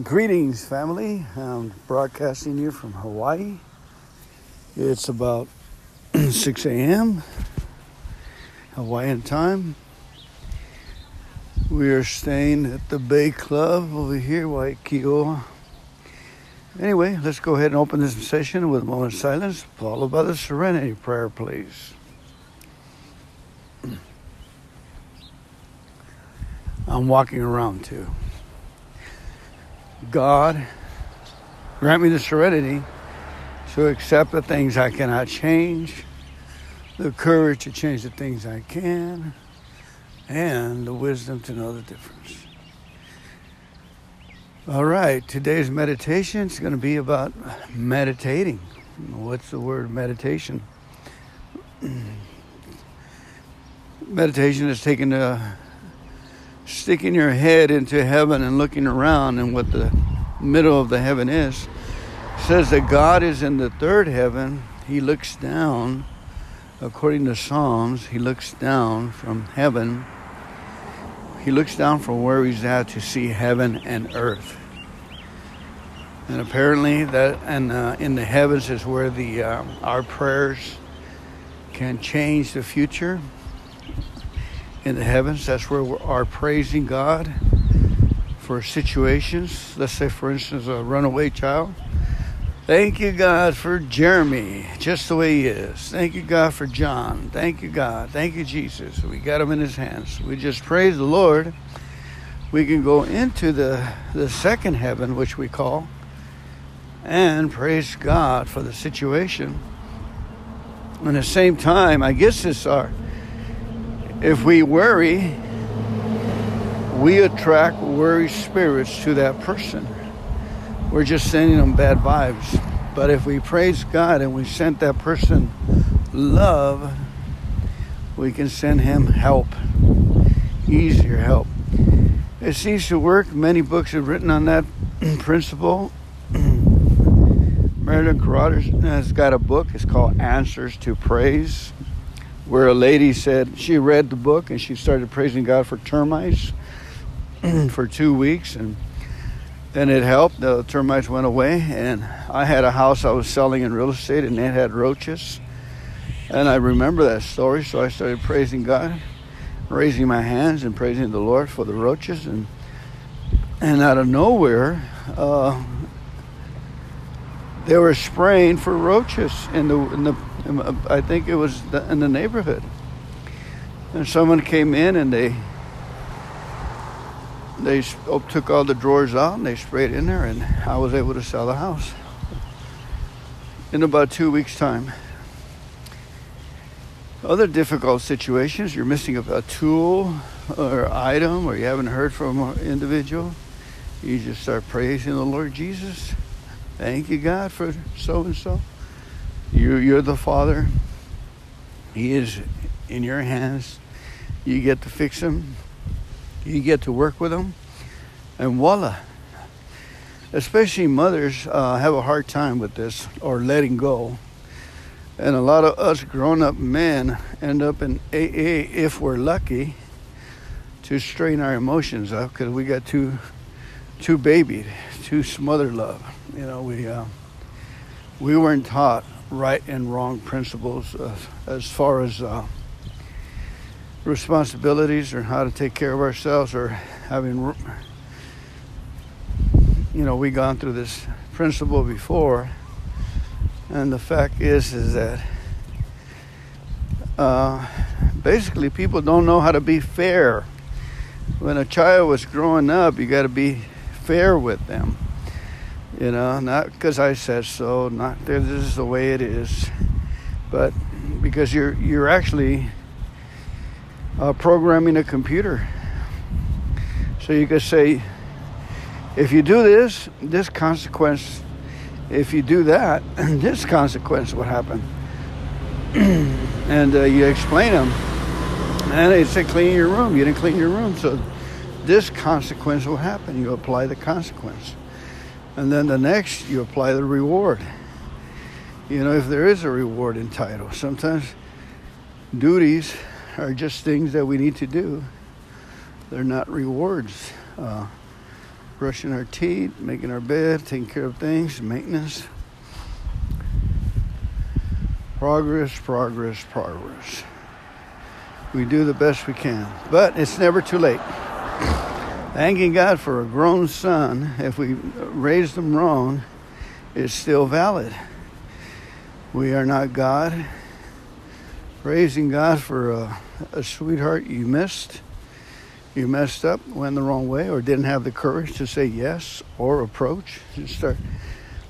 Greetings, family. I'm broadcasting you from Hawaii. It's about 6 a.m. Hawaiian time. We are staying at the Bay Club over here, Waikio. Anyway, let's go ahead and open this session with a moment of silence, followed by the Serenity Prayer, please. I'm walking around too. God, grant me the serenity to accept the things I cannot change, the courage to change the things I can, and the wisdom to know the difference. All right, today's meditation is going to be about meditating. What's the word meditation? meditation is taking a sticking your head into heaven and looking around and what the middle of the heaven is says that God is in the third heaven. He looks down, according to Psalms, he looks down from heaven. He looks down from where he's at to see heaven and earth. And apparently, that and uh, in the heavens is where the uh, our prayers can change the future in the heavens. That's where we are praising God for situations. Let's say, for instance, a runaway child. Thank you, God, for Jeremy, just the way he is. Thank you, God, for John. Thank you, God. Thank you, Jesus. We got him in his hands. We just praise the Lord. We can go into the, the second heaven, which we call, and praise God for the situation. At the same time, I guess it's our if we worry, we attract worry spirits to that person. We're just sending them bad vibes. But if we praise God and we send that person love, we can send him help, easier help. It seems to work. Many books have written on that principle. Meredith Carothers has got a book. It's called Answers to Praise where a lady said she read the book and she started praising God for termites for two weeks and then it helped. The termites went away and I had a house I was selling in real estate and it had roaches. And I remember that story, so I started praising God, raising my hands and praising the Lord for the roaches and and out of nowhere, uh, they were spraying for roaches in the in the Um, uh, I think it was in the neighborhood. And someone came in and they they oh, took all the drawers out and they sprayed in there, and I was able to sell the house in about two weeks' time. Other difficult situations, you're missing a tool or item, or you haven't heard from an individual, you just start praising the Lord Jesus. Thank you, God, for so and so. You, you're the father. He is in your hands. You get to fix him. You get to work with him. And voila. Especially mothers uh, have a hard time with this or letting go. And a lot of us grown up men end up in AA if we're lucky to strain our emotions up because we got too too babied, too smothered love. You know, we uh, we weren't taught right and wrong principles uh, as far as uh, responsibilities or how to take care of ourselves or having you know we gone through this principle before. And the fact is is that uh, basically people don't know how to be fair. When a child was growing up you got to be fair with them you know, not because I said so, not this is the way it is, but because you're you're actually uh, programming a computer. So you could say, if you do this, this consequence. If you do that, this consequence will happen. and uh, you explain them, and they say clean your room. You didn't clean your room, so this consequence will happen. You apply the consequence. And then the next, you apply the reward. You know, if there is a reward in title, sometimes duties are just things that we need to do. They're not rewards. Uh, brushing our teeth, making our bed, taking care of things, maintenance. Progress, progress, progress. We do the best we can, but it's never too late. Thanking God for a grown son, if we raised them wrong, is still valid. We are not God. Praising God for a, a sweetheart you missed. You messed up, went the wrong way, or didn't have the courage to say yes or approach. and start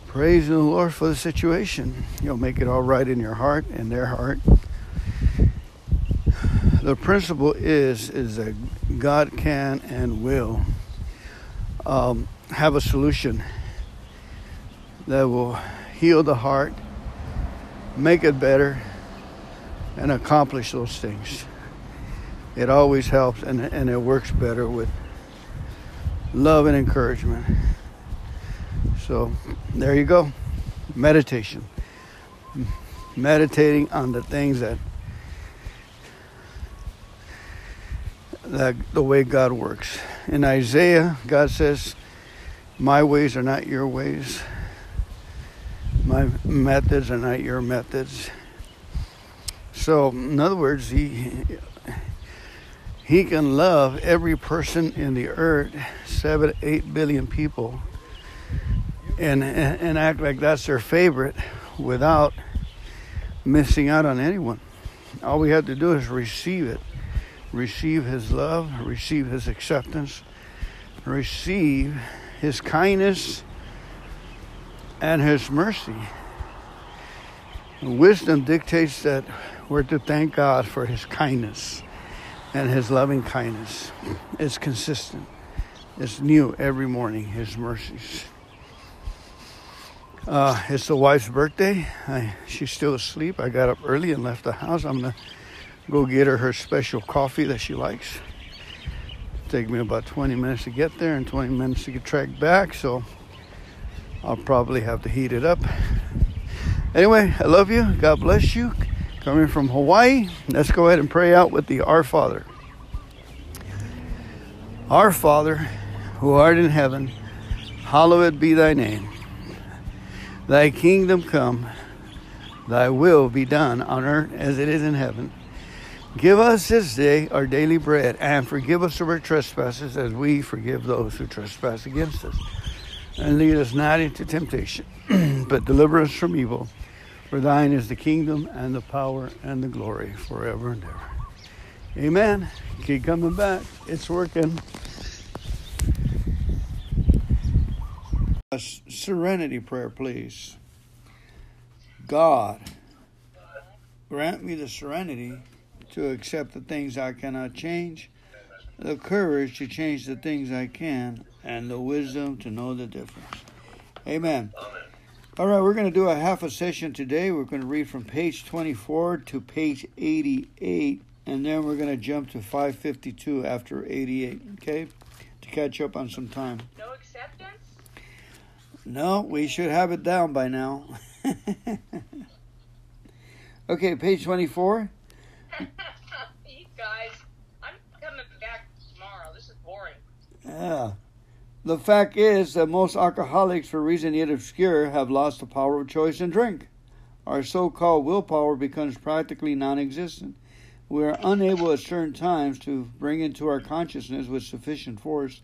praising the Lord for the situation. You'll make it all right in your heart and their heart. The principle is is that God can and will um, have a solution that will heal the heart, make it better, and accomplish those things. It always helps and, and it works better with love and encouragement. So there you go. Meditation. Meditating on the things that that the way God works. In Isaiah, God says, "My ways are not your ways. My methods are not your methods." So, in other words, he he can love every person in the earth, seven, eight billion people, and, and act like that's their favorite without missing out on anyone. All we have to do is receive it, receive His love, receive His acceptance, receive His kindness and His mercy. Wisdom dictates that we're to thank God for His kindness and His loving kindness. It's consistent, it's new every morning, His mercies. Uh, it's the wife's birthday. I, she's still asleep. I got up early and left the house. I'm going to go get her her special coffee that she likes. Take me about 20 minutes to get there and 20 minutes to get tracked back, so I'll probably have to heat it up. Anyway, I love you. God bless you. Coming from Hawaii, let's go ahead and pray out with the Our Father. Our Father, who art in heaven, hallowed be thy name. Thy kingdom come, thy will be done on earth as it is in heaven. Give us this day our daily bread, and forgive us of our trespasses as we forgive those who trespass against us. And lead us not into temptation, but deliver us from evil. For thine is the kingdom and the power and the glory forever and ever. Amen. Keep coming back. It's working. A serenity prayer, please. God, grant me the serenity to accept the things I cannot change, the courage to change the things I can, and the wisdom to know the difference. Amen. All right, we're going to do a half a session today. We're going to read from page 24 to page 88, and then we're going to jump to 552 after 88, okay? To catch up on some time. No acceptance? No, we should have it down by now. okay, page 24. You guys, I'm coming back tomorrow. This is boring. Yeah. The fact is that most alcoholics, for reasons yet obscure, have lost the power of choice in drink. Our so called willpower becomes practically non existent. We are unable at certain times to bring into our consciousness with sufficient force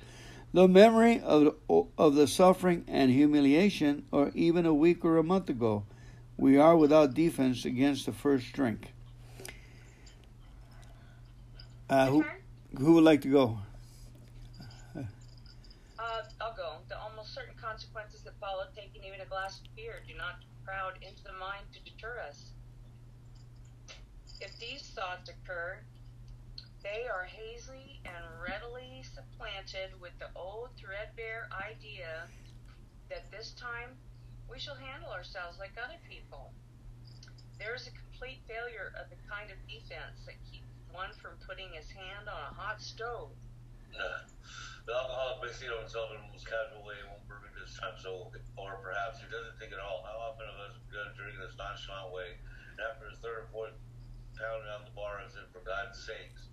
the memory of, of the suffering and humiliation, or even a week or a month ago. We are without defense against the first drink. Uh, who, who would like to go? Uh, I'll go. The almost certain consequences that follow taking even a glass of beer do not crowd into the mind to deter us. If these thoughts occur, they are hazily and readily supplanted with the old threadbare idea that this time we shall handle ourselves like other people. There is a complete failure of the kind of defense that keeps one from putting his hand on a hot stove. Uh, the alcoholic may see it on himself in the most casual way, and won't bourbon this time so, or perhaps he doesn't think at all. How often of us begun drinking this nonchalant way, and after his third or fourth pound down the bar, and said, "For God's sakes,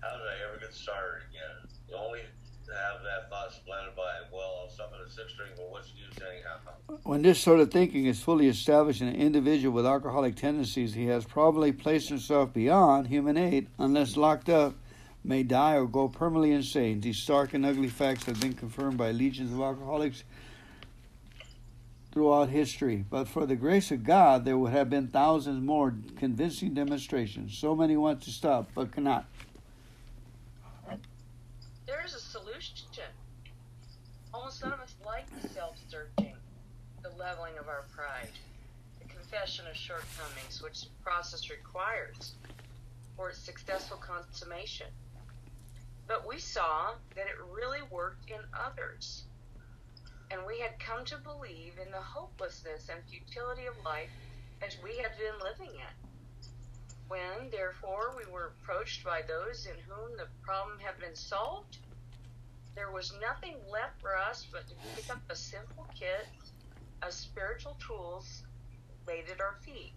how did I ever get started again?" The only have that thought supplanted by, well, I'll summon a sixth drink, or what's used anyhow. When this sort of thinking is fully established in an individual with alcoholic tendencies, he has probably placed himself beyond human aid, unless locked up, may die or go permanently insane. These stark and ugly facts have been confirmed by legions of alcoholics throughout history. But for the grace of God, there would have been thousands more convincing demonstrations. So many want to stop, but cannot. There is a solution. Almost none of us like the self searching, the leveling of our pride, the confession of shortcomings, which the process requires for its successful consummation. But we saw that it really worked in others. And we had come to believe in the hopelessness and futility of life as we had been living it. When, therefore, we were approached by those in whom the problem had been solved, there was nothing left for us but to pick up a simple kit of spiritual tools laid at our feet.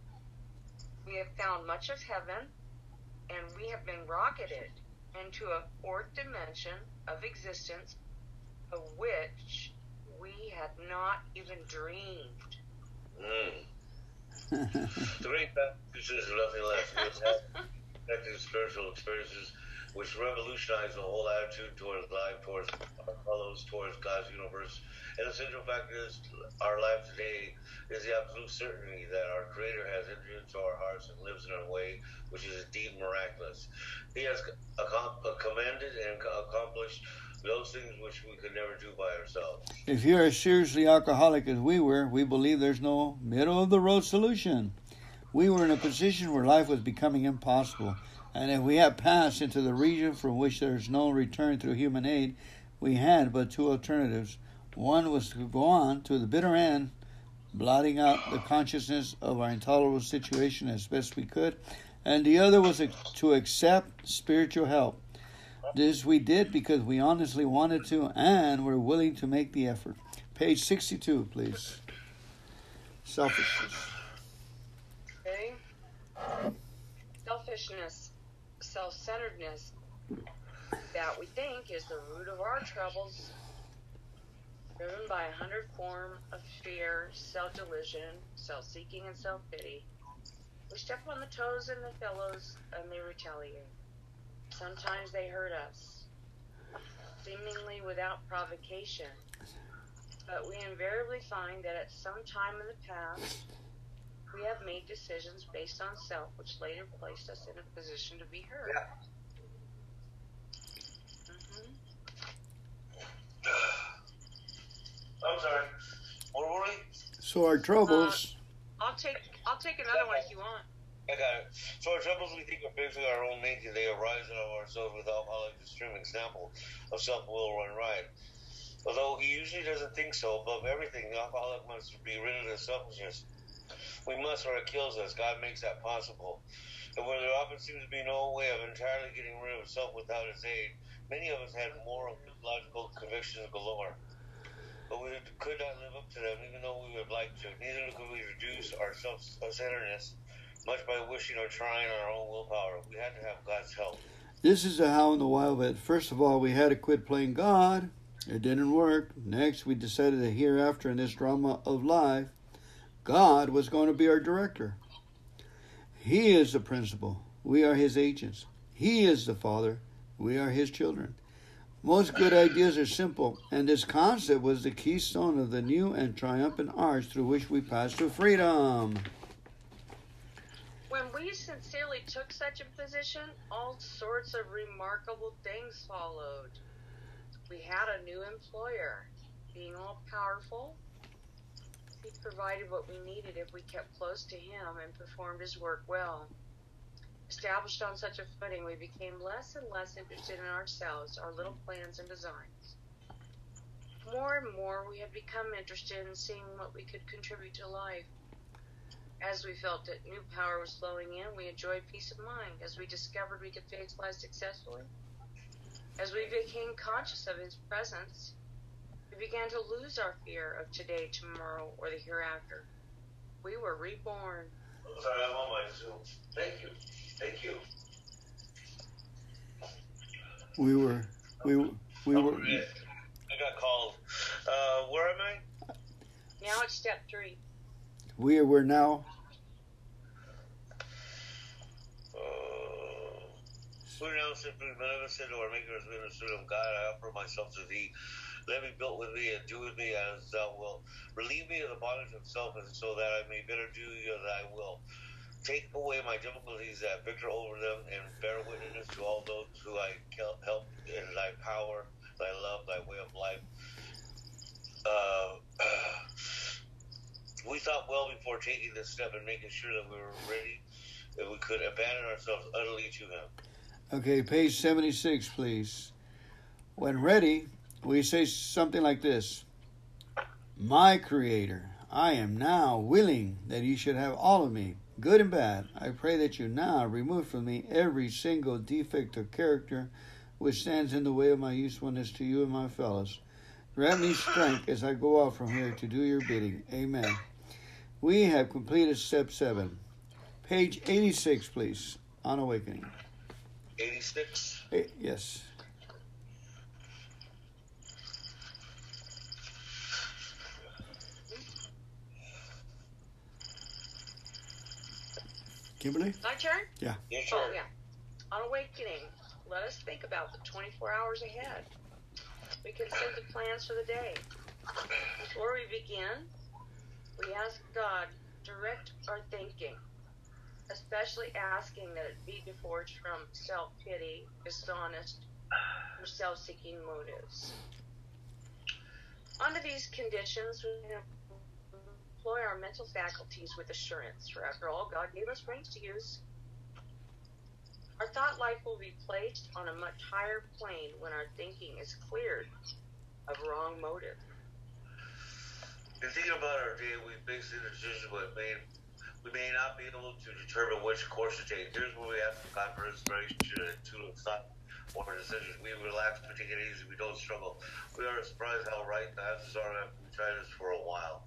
We have found much of heaven, and we have been rocketed into a fourth dimension of existence of which we had not even dreamed. Mm. the great passage is nothing less than connected spiritual experiences which revolutionize the whole attitude towards life, towards our fellows, towards God's universe. And the central fact is our life today is the absolute certainty that our Creator has entered into our hearts and lives in our way, which is indeed miraculous. He has uh, commanded and accomplished those things which we could never do by ourselves. If you're as seriously alcoholic as we were, we believe there's no middle of the road solution. We were in a position where life was becoming impossible. And if we had passed into the region from which there is no return through human aid, we had but two alternatives. One was to go on to the bitter end, blotting out the consciousness of our intolerable situation as best we could, and the other was to accept spiritual help. This we did because we honestly wanted to and were willing to make the effort. Page 62, please. Selfishness. Selfishness self centeredness that we think is the root of our troubles, driven by a hundred form of fear, self delusion, self seeking, and self pity. We step on the toes and the fellows and they retaliate. Sometimes they hurt us, seemingly without provocation. But we invariably find that at some time in the past, we have made decisions based on self, which later placed us in a position to be hurt. Yeah. I'm sorry. What were we? So our troubles. Uh, I'll take I'll take another one if you want. I got it. So our troubles we think are basically our own making. They arise out of ourselves with alcoholic extreme example of self-will run riot. Although he usually doesn't think so, above everything, the alcoholic must be rid of the selfishness we must or it kills us. God makes that possible. And where there often seems to be no way of entirely getting rid of self without His aid, many of us had moral logical convictions galore. But we could not live up to them, even though we would like to. Neither could we reduce our self-centeredness much by wishing or trying our own willpower. We had to have God's help. This is a how in the wild bit. First of all, we had to quit playing God. It didn't work. Next, we decided that hereafter in this drama of life, God was going to be our director. He is the principal. We are his agents. He is the father. We are his children. Most good ideas are simple, and this concept was the keystone of the new and triumphant arch through which we passed to freedom. When we sincerely took such a position, all sorts of remarkable things followed. We had a new employer, being all powerful, he provided what we needed if we kept close to Him and performed His work well. Established on such a footing, we became less and less interested in ourselves, our little plans and designs. More and more, we had become interested in seeing what we could contribute to life. As we felt that new power was flowing in, we enjoyed peace of mind as we discovered we could face life successfully. As we became conscious of His presence, we began to lose our fear of today, tomorrow, or the hereafter. We were reborn. sorry, I'm on my Zoom. Thank you. Thank you. We were we We were. I got called. Uh, where am I? Now it's step three. We were now. Uh, we now simply beneficent or maker as minister of God. I offer myself to thee. Let me build with thee and do with me as thou wilt. Relieve me of the bondage of self, and so that I may better do thy will. Take away my difficulties, that victor over them, and bear witness to all those who I help in thy power, thy love, thy way of life. Uh, we thought well before taking this step and making sure that we were ready, that we could abandon ourselves utterly to Him. Okay, page 76, please. When ready, we say something like this My Creator, I am now willing that you should have all of me, good and bad. I pray that you now remove from me every single defect of character which stands in the way of my usefulness to you and my fellows. Grant me strength as I go out from here to do your bidding. Amen. We have completed step seven. Page 86, please, on awakening. 86? Eh, yes. Kimberly? My turn? Yeah. Your Oh, yeah. On awakening, let us think about the 24 hours ahead. We can consider the plans for the day. Before we begin, we ask God direct our thinking, especially asking that it be divorced from self pity, dishonest, or self seeking motives. Under these conditions, we employ our mental faculties with assurance, for after all, oh, God gave us brains to use. Our thought life will be placed on a much higher plane when our thinking is cleared of wrong motive. In thinking about our day, we base the decision we made. We may not be able to determine which course to take. Here's where we ask God for inspiration to thought or decisions. We relax, we take it easy, we don't struggle. We are surprised how right the answers are after we tried this for a while.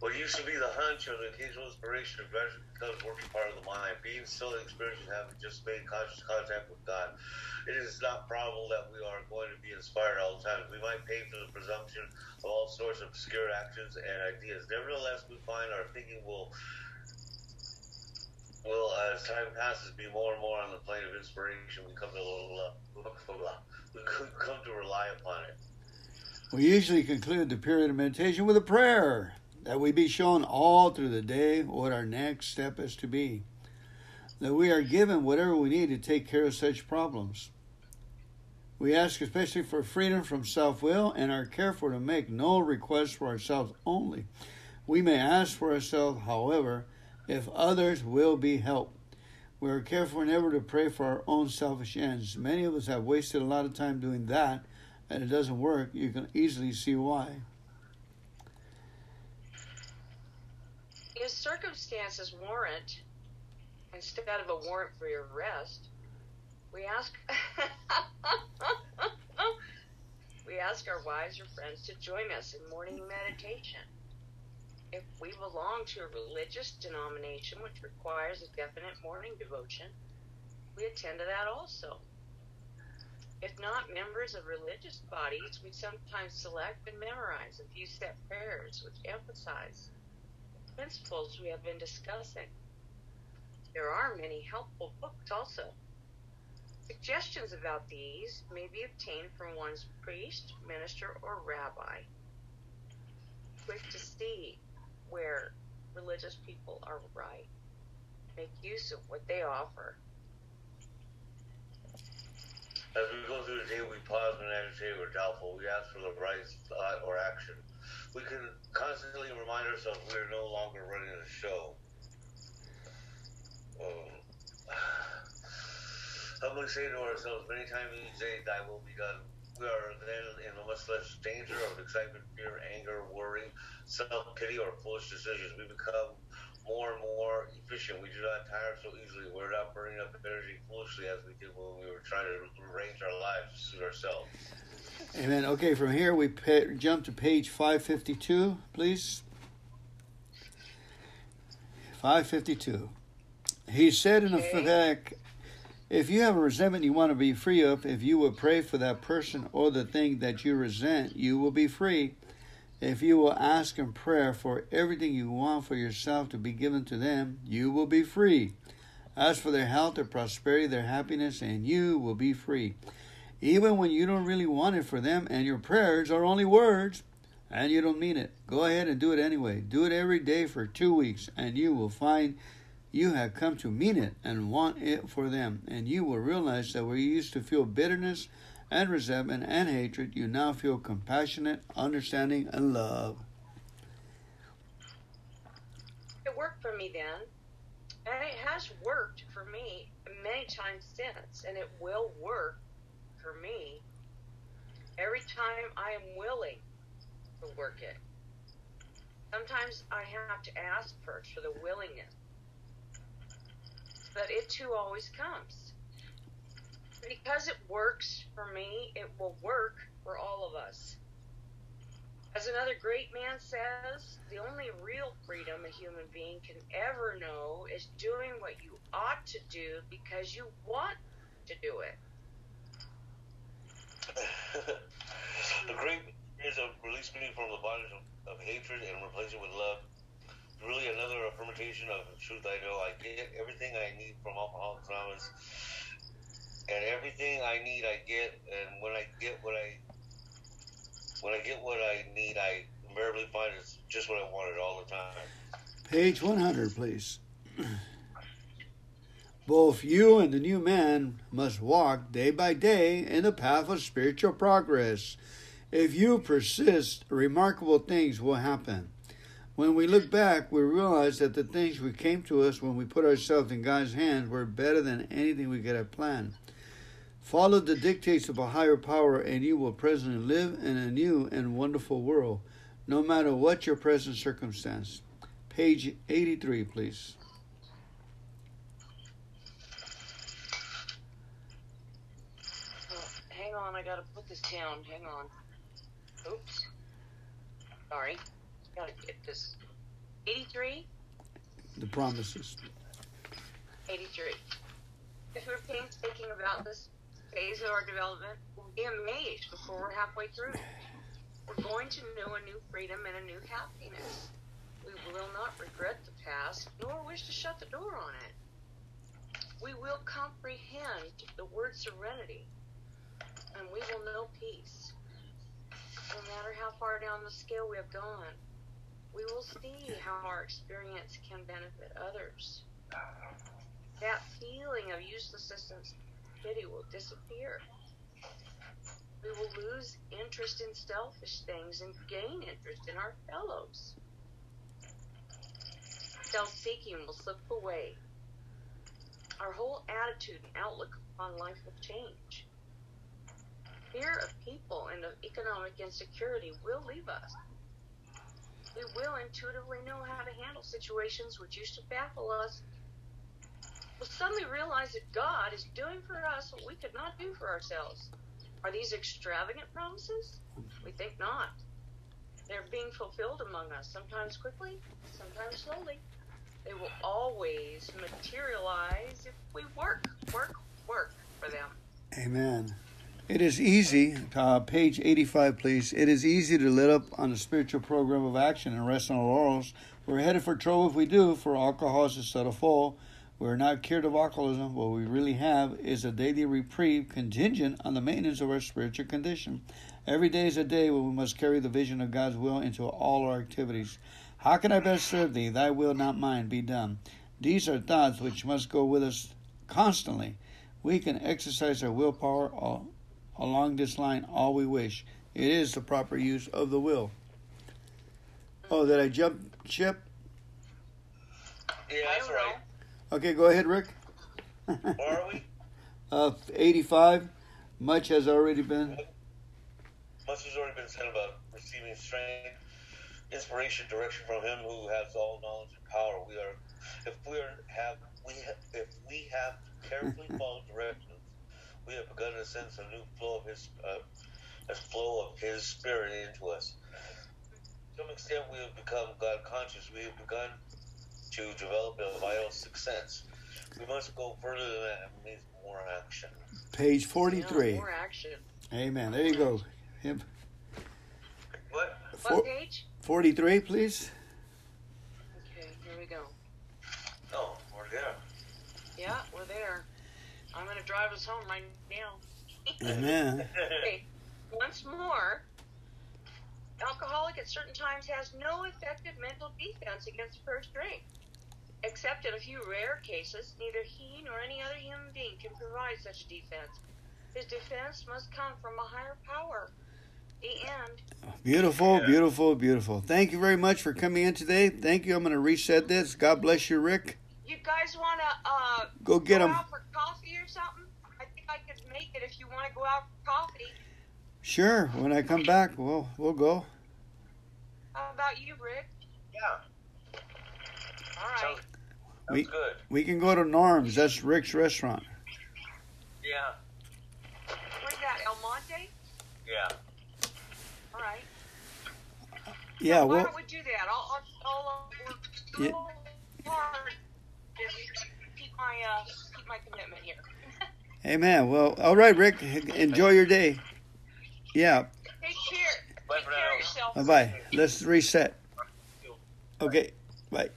What used to be the hunch or the occasional inspiration eventually becomes working part of the mind. Being still experiencing having just made conscious contact with God. It is not probable that we are going to be inspired all the time. We might pay for the presumption of all sorts of obscure actions and ideas. Nevertheless, we find our thinking will will as time passes be more and more on the plane of inspiration. We come to we come to rely upon it. We usually conclude the period of meditation with a prayer that we be shown all through the day what our next step is to be, that we are given whatever we need to take care of such problems. We ask especially for freedom from self will and are careful to make no requests for ourselves only. We may ask for ourselves, however, if others will be helped. We are careful never to pray for our own selfish ends. Many of us have wasted a lot of time doing that, and it doesn't work. You can easily see why. Circumstances warrant, instead of a warrant for your arrest, we ask we ask our wives or friends to join us in morning meditation. If we belong to a religious denomination which requires a definite morning devotion, we attend to that also. If not members of religious bodies, we sometimes select and memorize a few set prayers which emphasize principles we have been discussing. There are many helpful books also. Suggestions about these may be obtained from one's priest, minister, or rabbi. Quick to see where religious people are right. Make use of what they offer. As we go through the day, we pause when agitated or doubtful. We ask for the right thought or action. We can constantly remind ourselves we are no longer running the show. Um, humbly say to ourselves many times each day, Thy will be done. We are then in much less danger of excitement, fear, anger, worry, self pity, or foolish decisions. We become more and more efficient. We do not tire so easily. We're not burning up energy foolishly as we did when we were trying to arrange our lives to suit ourselves. Amen. Okay, from here we pa- jump to page 552, please. 552. He said in effect, If you have a resentment you want to be free of, if you will pray for that person or the thing that you resent, you will be free. If you will ask in prayer for everything you want for yourself to be given to them, you will be free. Ask for their health, their prosperity, their happiness, and you will be free. Even when you don't really want it for them and your prayers are only words and you don't mean it, go ahead and do it anyway. Do it every day for two weeks, and you will find you have come to mean it and want it for them, and you will realize that where you used to feel bitterness and resentment and hatred, you now feel compassionate, understanding, and love. It worked for me then, and it has worked for me many times since, and it will work for me every time I am willing to work it. Sometimes I have to ask first for the willingness but it too always comes. Because it works for me, it will work for all of us. As another great man says, the only real freedom a human being can ever know is doing what you ought to do because you want to do it. the great is of release me from the bondage of, of hatred and replace it with love really another affirmation of the truth I know. I get everything I need from Alcoholics Anonymous, and everything I need I get. And when I get what I when I get what I need, I invariably find it's just what I wanted all the time. Page 100, please. Both you and the new man must walk day by day in the path of spiritual progress. If you persist, remarkable things will happen. When we look back, we realize that the things we came to us when we put ourselves in God's hands were better than anything we could have planned. Follow the dictates of a higher power, and you will presently live in a new and wonderful world, no matter what your present circumstance. Page 83, please. hang on, I gotta put this down. Hang on. Oops. Sorry gotta get this. 83? The promises. 83. If we're painstaking about this phase of our development, we'll be amazed before we're halfway through. We're going to know a new freedom and a new happiness. We will not regret the past, nor wish to shut the door on it. We will comprehend the word serenity, and we will know peace. No matter how far down the scale we have gone, we will see how our experience can benefit others. That feeling of uselessness and pity will disappear. We will lose interest in selfish things and gain interest in our fellows. Self seeking will slip away. Our whole attitude and outlook on life will change. Fear of people and of economic insecurity will leave us we will intuitively know how to handle situations which used to baffle us. We'll suddenly realize that God is doing for us what we could not do for ourselves. Are these extravagant promises? We think not. They're being fulfilled among us, sometimes quickly, sometimes slowly. They will always materialize if we work, work, work for them. Amen. It is easy, uh, page 85, please. It is easy to let up on the spiritual program of action and rest on our laurels. We're headed for trouble if we do, for alcohol is a of fall. We're not cured of alcoholism. What we really have is a daily reprieve contingent on the maintenance of our spiritual condition. Every day is a day when we must carry the vision of God's will into all our activities. How can I best serve thee? Thy will, not mine, be done. These are thoughts which must go with us constantly. We can exercise our willpower all along this line all we wish. It is the proper use of the will. Oh, did I jump ship? Yeah, that's right. Okay, go ahead, Rick. Where are we? Uh, 85. Much has already been. Much has already been said about receiving strength, inspiration, direction from Him who has all knowledge and power. We are, if we are, have, we have, if we have carefully followed directions we have begun to sense a new flow of His, uh, a flow of His Spirit into us. To some extent, we have become God conscious. We have begun to develop a vital sixth sense. We must go further than that. It means more action. Page Yeah, 43. more action. Amen. There you go. Him- What? four- What page? 43, please. Okay, here we go. Oh, we're there. Yeah, we're there. I'm gonna drive us home right now. Amen. Okay, once more, alcoholic at certain times has no effective mental defense against the first drink. Except in a few rare cases, neither he nor any other human being can provide such a defense. His defense must come from a higher power. The end. Beautiful, Yeah. beautiful, beautiful. Thank you very much for coming in today. Thank you. I'm going to reset this. God bless you, Rick. You guys want to uh, Go get go him. for coffee or something? I think I could make it if you want to go out for coffee. Sure. When I come back, we'll we'll go. How about you, Rick? Yeah. All right. Sounds, We- good. We can go to Norm's. That's Rick's restaurant. Yeah. Where's that, El Monte? Yeah. All right. Yeah. Why Well. don't we do that? I'll, I'll, I'll uh, work Yeah. hard keep my uh, keep my commitment here. Amen. Well. All right, Rick. Enjoy your day. Yeah. Take care. Bye bye. Let's reset. Okay. Bye.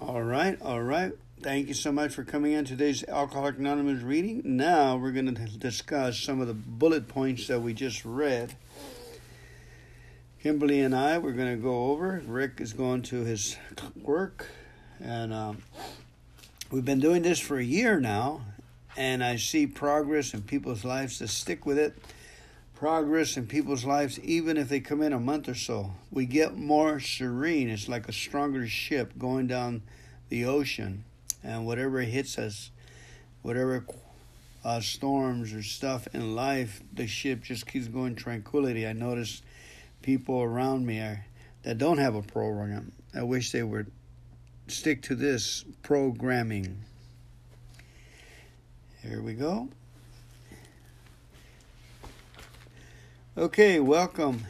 All right. All right. Thank you so much for coming in today's Alcoholic Anonymous reading. Now we're going to discuss some of the bullet points that we just read. Kimberly and I, we're going to go over. Rick is going to his work, and um, we've been doing this for a year now, and I see progress in people's lives to stick with it progress in people's lives, even if they come in a month or so. We get more serene. It's like a stronger ship going down the ocean, and whatever hits us, whatever uh, storms or stuff in life, the ship just keeps going tranquility. I notice people around me are, that don't have a program. I wish they would stick to this programming. Here we go. Okay, welcome.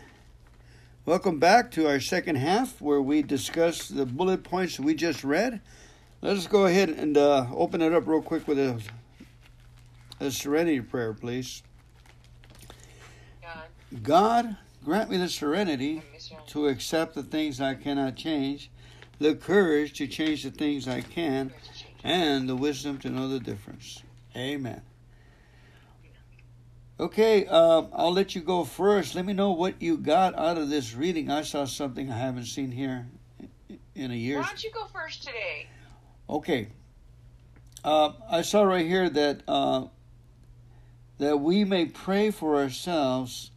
Welcome back to our second half where we discuss the bullet points we just read. Let's go ahead and uh, open it up real quick with a, a serenity prayer, please. God, God, grant me the serenity I miss you. to accept the things I cannot change, the courage to change the things I can, and the wisdom to know the difference. Amen. Okay, uh, I'll let you go first. Let me know what you got out of this reading. I saw something I haven't seen here in a year. Why don't you go first today? Okay. Uh, I saw right here that uh, that we may pray for ourselves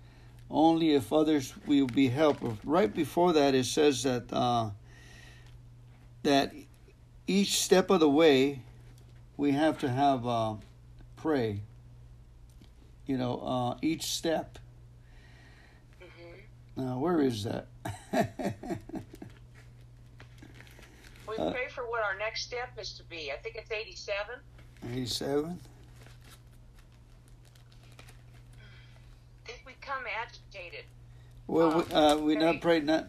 only if others will be helped. Right before that, it says that uh, that each step of the way we have to have uh, pray. You know, uh, each step. hmm Now, where is that? We pray for what our next step is to be. I think it's 87. 87. If we come agitated, Well, we, uh, we not pray not.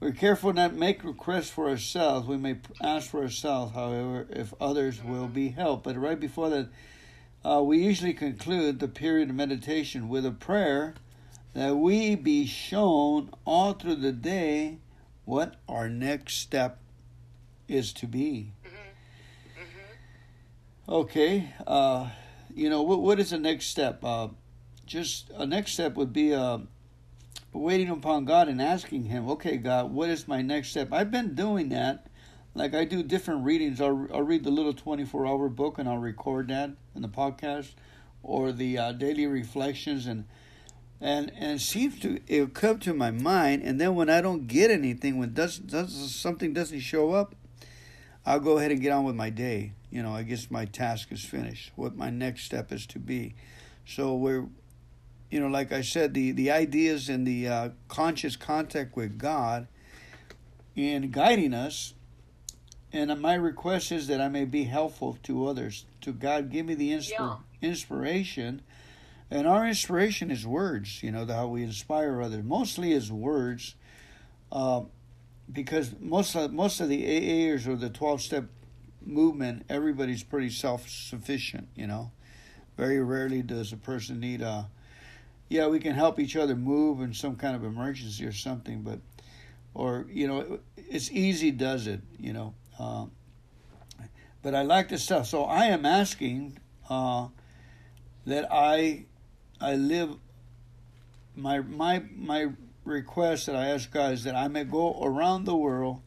We're careful not make requests for ourselves. We may ask for ourselves, however, if others will be helped. But right before that, uh, we usually conclude the period of meditation with a prayer that we be shown all through the day what our next step is to be. Okay, uh, you know what? What is the next step? Uh, just a next step would be uh, waiting upon God and asking Him. Okay, God, what is my next step? I've been doing that. Like I do different readings. I'll, I'll read the little twenty-four hour book and I'll record that in the podcast, or the uh, daily reflections and. And and it seems to it'll come to my mind, and then when I don't get anything, when does does something doesn't show up, I'll go ahead and get on with my day. You know, I guess my task is finished. What my next step is to be. So we're, you know, like I said, the the ideas and the uh, conscious contact with God, in guiding us. And my request is that I may be helpful to others. To God, give me the inspir- inspiration. And our inspiration is words. You know, how we inspire others. Mostly is words. Uh, because most of most of the AAers or the twelve step movement, everybody's pretty self sufficient. You know, very rarely does a person need a. Yeah, we can help each other move in some kind of emergency or something, but or you know, it's easy does it. You know, uh, but I like this stuff. So I am asking uh, that I I live my my my request that I ask God is that I may go around the world,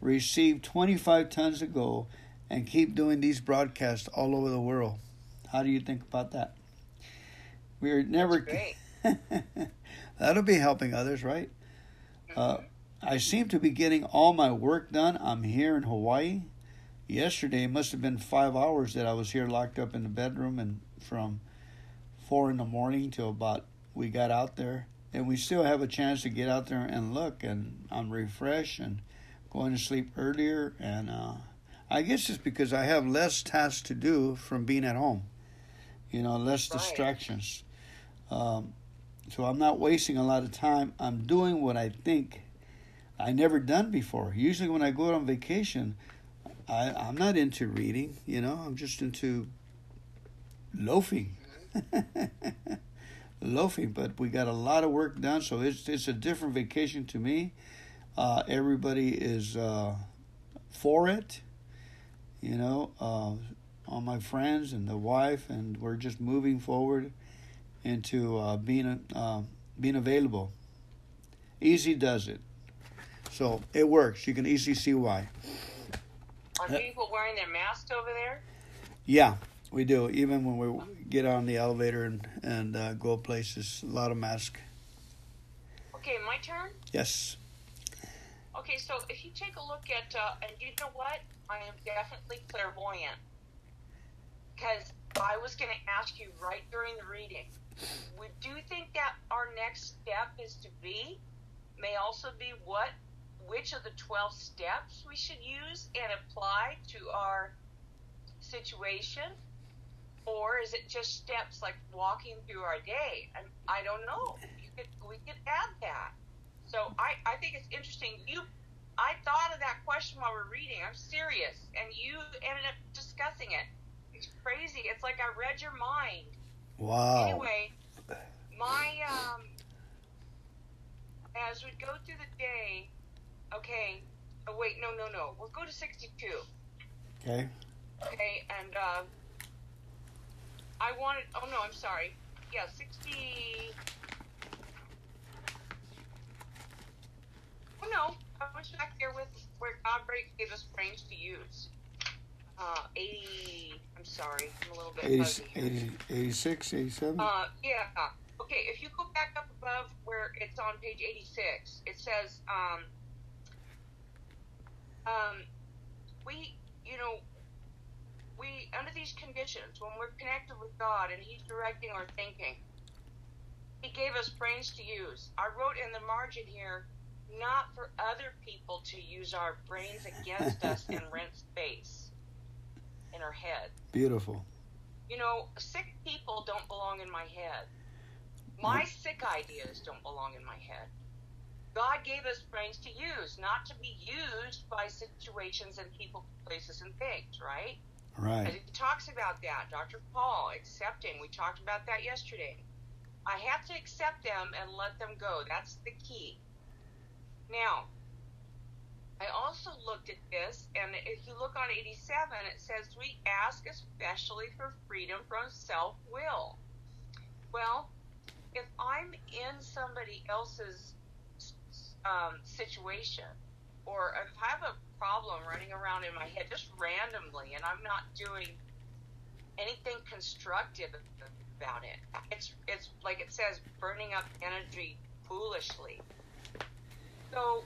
receive 25 tons of gold, and keep doing these broadcasts all over the world. How do you think about that? We're never. That'll be helping others, right? Uh, I seem to be getting all my work done. I'm here in Hawaii. Yesterday it must have been five hours that I was here locked up in the bedroom, and from four in the morning till about we got out there, and we still have a chance to get out there and look. And I'm refreshed and going to sleep earlier, and uh, I guess it's because I have less tasks to do from being at home. You know, less right. distractions. Um, so I'm not wasting a lot of time. I'm doing what I think I never done before. Usually when I go on vacation, I, I'm not into reading. You know, I'm just into loafing. loafing, but we got a lot of work done, so it's it's a different vacation to me. Uh, everybody is uh, for it, you know, uh, all my friends and the wife, and we're just moving forward into uh, being uh, being available. Easy does it, so it works. You can easily see why. Are people wearing their masks over there? Yeah, we do. Even when we get on the elevator and and uh, go places, a lot of masks. Okay, my turn. Yes. Okay, so if you take a look at, uh, and you know what, I am definitely clairvoyant because I was going to ask you right during the reading. Would do you think that our next step is to be may also be what which of the 12 steps we should use and apply to our situation or is it just steps like walking through our day? And I don't know. You could we could add that. So I, I think it's interesting. You I thought of that question while we're reading. I'm serious. And you ended up discussing it. It's crazy. It's like I read your mind. Wow. Anyway, my um as we go through the day, okay. Oh wait, no, no, no. We'll go to sixty-two. Okay. Okay, and uh, I wanted. Oh no, I'm sorry. Yeah, sixty. Oh no, I was back there with where God gave us brains to use. Uh, 80. I'm sorry, I'm a little bit 80, 80, 86, 87? Uh, yeah. Okay, if you go back up above where it's on page 86, it says, um, um, we, you know, we, under these conditions, when we're connected with God and He's directing our thinking, He gave us brains to use. I wrote in the margin here, not for other people to use our brains against us and rent space in our head. Beautiful. You know, sick people don't belong in my head. My sick ideas don't belong in my head. God gave us brains to use, not to be used by situations and people, places, and things, right? Right. And he talks about that, Dr. Paul, accepting. We talked about that yesterday. I have to accept them and let them go. That's the key. Now, I also looked at this, and if you look on 87, it says we ask especially for freedom from self will. Well, if I'm in somebody else's um, situation, or if I have a problem running around in my head just randomly and I'm not doing anything constructive about it. It's it's like it says burning up energy foolishly. So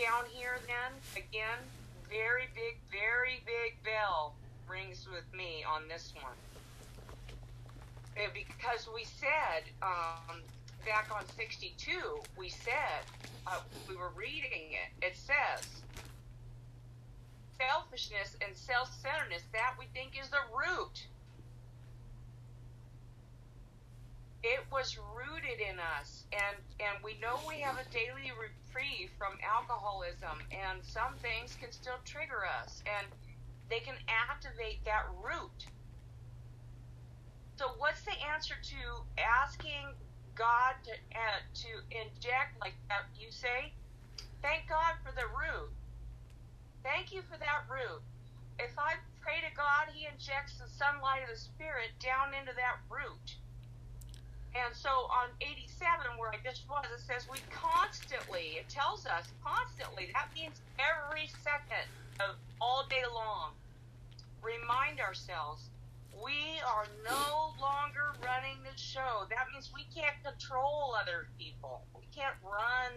down here then again, very big, very big bell rings with me on this one. Uh, because we said um, back on 62, we said, uh, we were reading it, it says, selfishness and self centeredness, that we think is the root. It was rooted in us, and and we know we have a daily reprieve from alcoholism, and some things can still trigger us, and they can activate that root. So, what's the answer to asking God to uh, to inject like that? You say, thank God for the root. Thank you for that root. If I pray to God, He injects the sunlight of the Spirit down into that root. And so on 87, where I just was, it says we constantly, it tells us constantly, that means every second of all day long, remind ourselves we are no longer running the show. That means we can't control other people. We can't run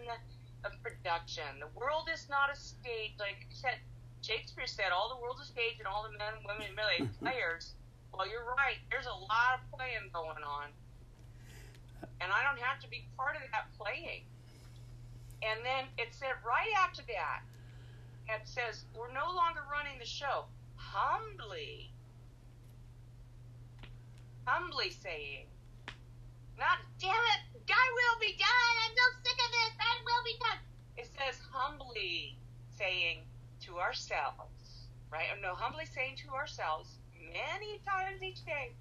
a production. The world is not a stage, like said, Shakespeare said, all the world's a stage and all the men, women, and players. Well, you're right. There's a lot of playing going on and I don't have to be part of that playing. And then it said right after that, it says, We're no longer running the show. Humbly, humbly saying, Not, damn it, thy will be done. I'm so sick of this. Thy will be done. It says, humbly saying to ourselves, right? No, humbly saying to ourselves many times each day,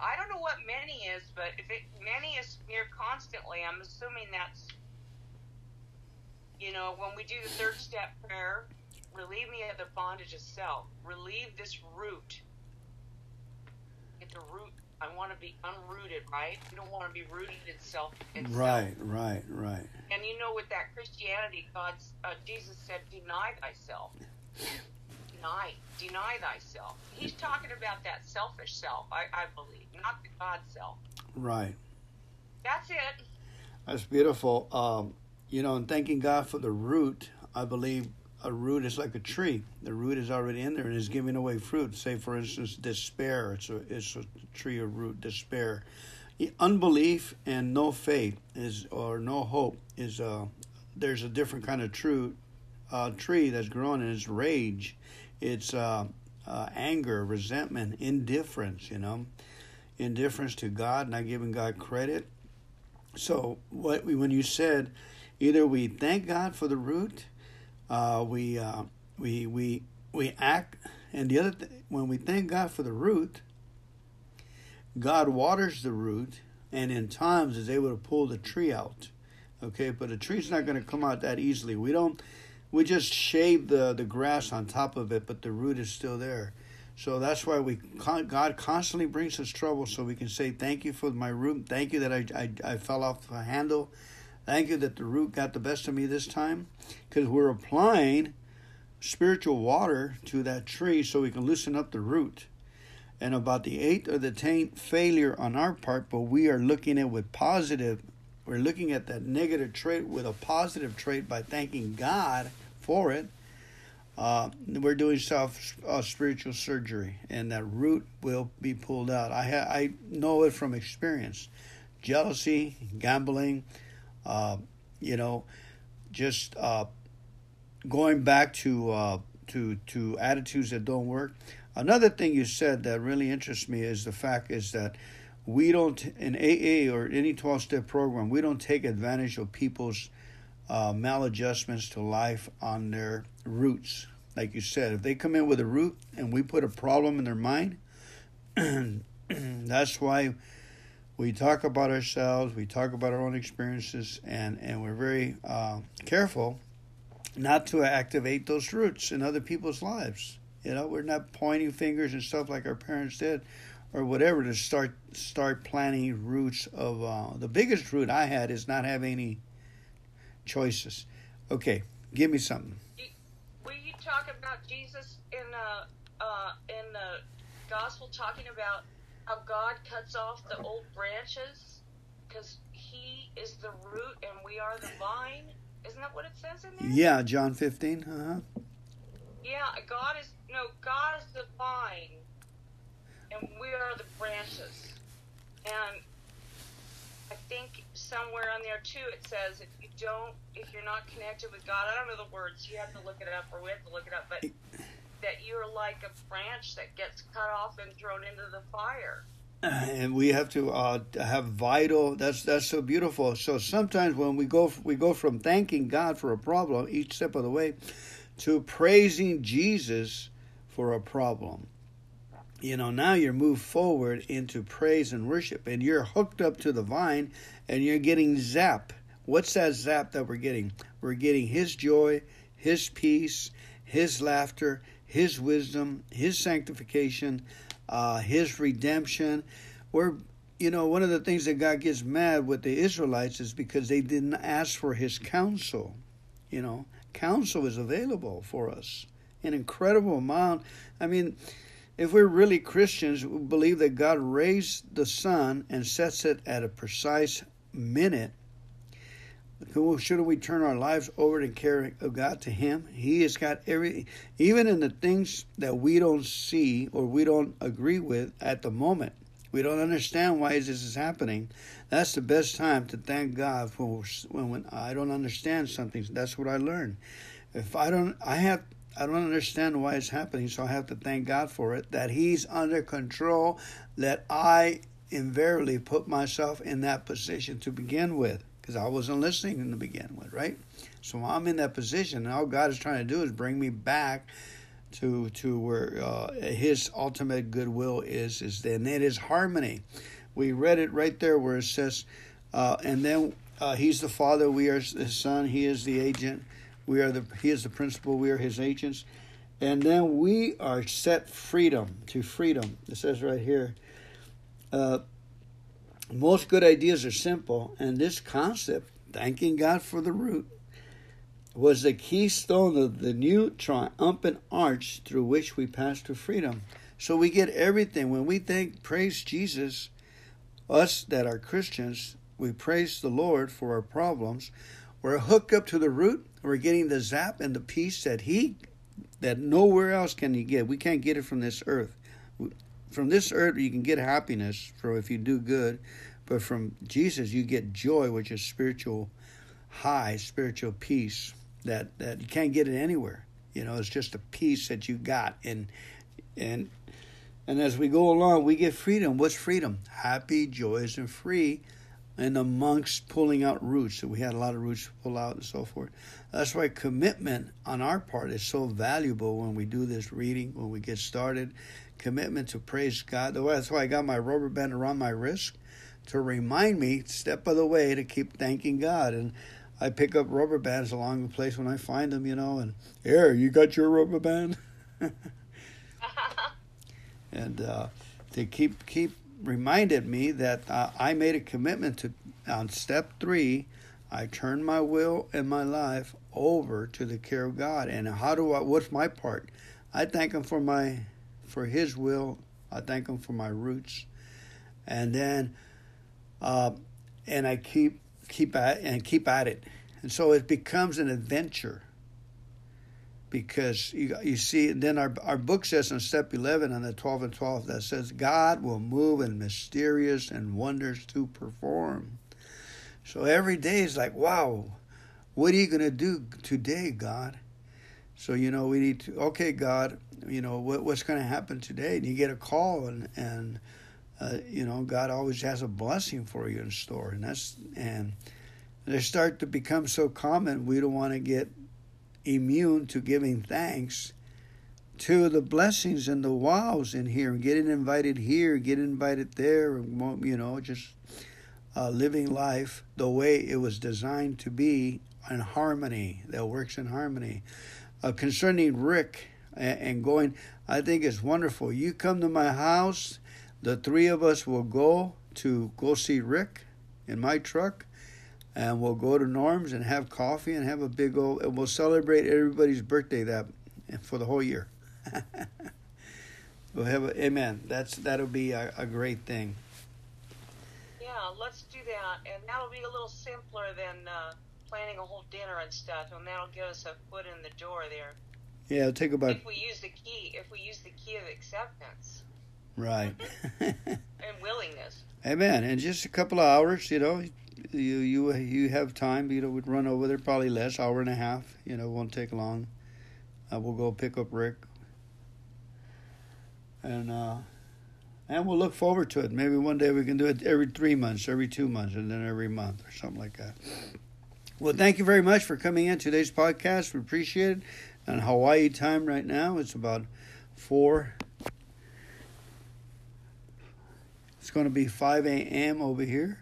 I don't know what many is, but if it many is near constantly, I'm assuming that's you know when we do the third step prayer, relieve me of the bondage of self, relieve this root. Get the root. I want to be unrooted, right? You don't want to be rooted in self. In right, self. right, right. And you know, with that Christianity, God's uh, Jesus said, "Deny thyself." Deny deny thyself. He's talking about that selfish self, I, I believe, not the God self. Right. That's it. That's beautiful. Um, you know, and thanking God for the root, I believe a root is like a tree. The root is already in there and is giving away fruit. Say, for instance, despair. It's a it's a tree of root. Despair, unbelief, and no faith is or no hope is. Uh, there's a different kind of true uh, tree that's growing, and it's rage it's uh, uh, anger, resentment, indifference, you know, indifference to God, not giving God credit. So, what we, when you said, either we thank God for the root, uh, we uh, we we we act, and the other th- when we thank God for the root, God waters the root, and in times is able to pull the tree out. Okay, but a tree's not going to come out that easily. We don't we just shave the, the grass on top of it, but the root is still there. So that's why we God constantly brings us trouble, so we can say thank you for my root. Thank you that I I, I fell off the handle. Thank you that the root got the best of me this time, because we're applying spiritual water to that tree so we can loosen up the root. And about the eighth or the tenth failure on our part, but we are looking at with positive. We're looking at that negative trait with a positive trait by thanking God for it. Uh, we're doing self uh, spiritual surgery, and that root will be pulled out. I ha- I know it from experience. Jealousy, gambling, uh, you know, just uh, going back to uh, to to attitudes that don't work. Another thing you said that really interests me is the fact is that we don't in AA or any twelve step program we don't take advantage of people's uh, maladjustments to life on their roots. Like you said, if they come in with a root and we put a problem in their mind, that's why we talk about ourselves, we talk about our own experiences, and, and we're very uh, careful not to activate those roots in other people's lives. You know, we're not pointing fingers and stuff like our parents did, or whatever to start start planting roots of. Uh, the biggest root I had is not having any choices. Okay, give me something. Will you talk about Jesus in uh, uh, in the gospel, talking about how God cuts off the old branches because He is the root and we are the vine? Isn't that what it says in there? Yeah, John fifteen. Uh huh. Yeah, God is no God is the vine, and we are the branches. And I think somewhere on there too it says if you don't, if you're not connected with God, I don't know the words. You have to look it up, or we have to look it up. But that you're like a branch that gets cut off and thrown into the fire. and we have to uh, have vital. That's that's so beautiful. So sometimes when we go we go from thanking God for a problem each step of the way to praising Jesus for a problem. You know, now you're moved forward into praise and worship, and you're hooked up to the vine, and you're getting zap. What's that zap that we're getting? We're getting His joy, His peace, His laughter, His wisdom, His sanctification uh, his redemption. We're, you know, one of the things that God gets mad with the Israelites is because they didn't ask for his counsel. You know, counsel is available for us, an incredible amount. I mean, if we're really Christians, we believe that God raised the sun and sets it at a precise minute Shouldn't we turn our lives over to care of God to Him? He has got every, even in the things that we don't see or we don't agree with at the moment. We don't understand why this is happening. That's the best time to thank God for when, when I don't understand something. That's what I learned. If I don't, I have, I don't understand why it's happening, so I have to thank God for it. That He's under control. That I invariably put myself in that position to begin with because I wasn't listening in the begin with, right? So I'm in that position, and all God is trying to do is bring me back to to where uh, His ultimate goodwill is. Is then it is harmony. We read it right there where it says, uh, and then uh, He's the Father, we are His Son, He is the agent, we are the He is the principal, we are His agents, and then we are set freedom to freedom. It says right here. Uh, most good ideas are simple, and this concept, thanking God for the root, was the keystone of the new triumphant arch through which we pass to freedom. So we get everything. When we thank, praise Jesus, us that are Christians, we praise the Lord for our problems. We're hooked up to the root. We're getting the zap and the peace that He, that nowhere else can you get. We can't get it from this earth from this earth you can get happiness for if you do good, but from Jesus you get joy, which is spiritual high, spiritual peace that that you can't get it anywhere. You know, it's just a peace that you got, and and and as we go along, we get freedom. What's freedom? Happy, joyous, and free. And the monks pulling out roots, so we had a lot of roots to pull out and so forth. That's why commitment on our part is so valuable when we do this reading, when we get started, commitment to praise God. That's why I got my rubber band around my wrist to remind me, step of the way, to keep thanking God. And I pick up rubber bands along the place when I find them, you know, and here, you got your rubber band? and uh, they keep keep reminded me that uh, I made a commitment to on step three. I turn my will and my life over to the care of God. And how do I? What's my part? I thank Him for my for His will. I thank Him for my roots, and then, uh, and I keep keep at and keep at it, and so it becomes an adventure. Because you, you see, then our our book says in step eleven on the twelve and twelve that says God will move in mysterious and wonders to perform. So every day is like, wow, what are you going to do today, God? So you know, we need to. Okay, God, you know what, what's going to happen today and you get a call and and uh, you know god always has a blessing for you in store and that's and they start to become so common we don't want to get immune to giving thanks to the blessings and the wows in here and getting invited here getting invited there and you know just uh, living life the way it was designed to be in harmony that works in harmony uh, concerning rick and going. I think it's wonderful. You come to my house, the three of us will go to go see Rick in my truck, and we'll go to Norm's and have coffee and have a big old. And we'll celebrate everybody's birthday that for the whole year. we'll have a, amen. That's that'll be a, a great thing. Yeah, let's do that, and that'll be a little simpler than uh, planning a whole dinner and stuff, and that'll get us a foot in the door there. Yeah, it'll take about. If we use the key, if we use the key of acceptance. Right. and willingness. Amen. In just a couple of hours, you know, you you you have time. You know, we'd run over there probably less, hour and a half. You know, won't take long. Uh, we'll go pick up Rick. And uh, and we'll look forward to it. Maybe one day we can do it every three months, every two months, and then every month or something like that. Well, thank you very much for coming in today's podcast. We appreciate it. On Hawaii time right now, it's about four. It's going to be five a.m. over here.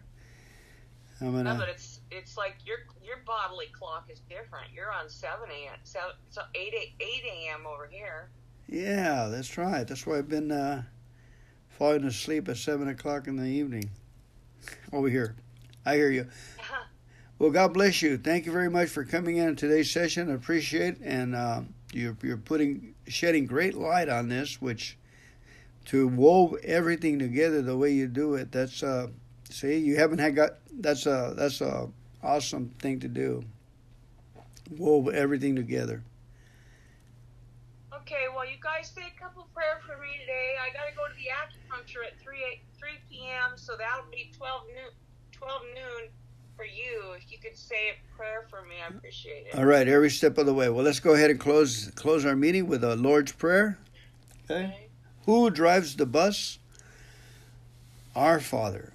I'm gonna. No, but it's it's like your your bodily clock is different. You're on seven a.m. So, so eight eight a.m. over here. Yeah, that's right. That's why I've been uh, falling asleep at seven o'clock in the evening over here. I hear you. Well, God bless you. Thank you very much for coming in today's session. I appreciate it. and uh, you're you're putting shedding great light on this, which to wove everything together the way you do it. That's uh, see, you haven't had got that's a that's a awesome thing to do. Wove everything together. Okay, well, you guys say a couple prayers for me today. I got to go to the acupuncture at 3, 3 p.m., so that'll be 12 noon, 12 noon for you. If you could say a prayer for me, I appreciate it. All right, every step of the way. Well, let's go ahead and close close our meeting with a Lord's Prayer. Okay. okay. Who drives the bus? Our Father,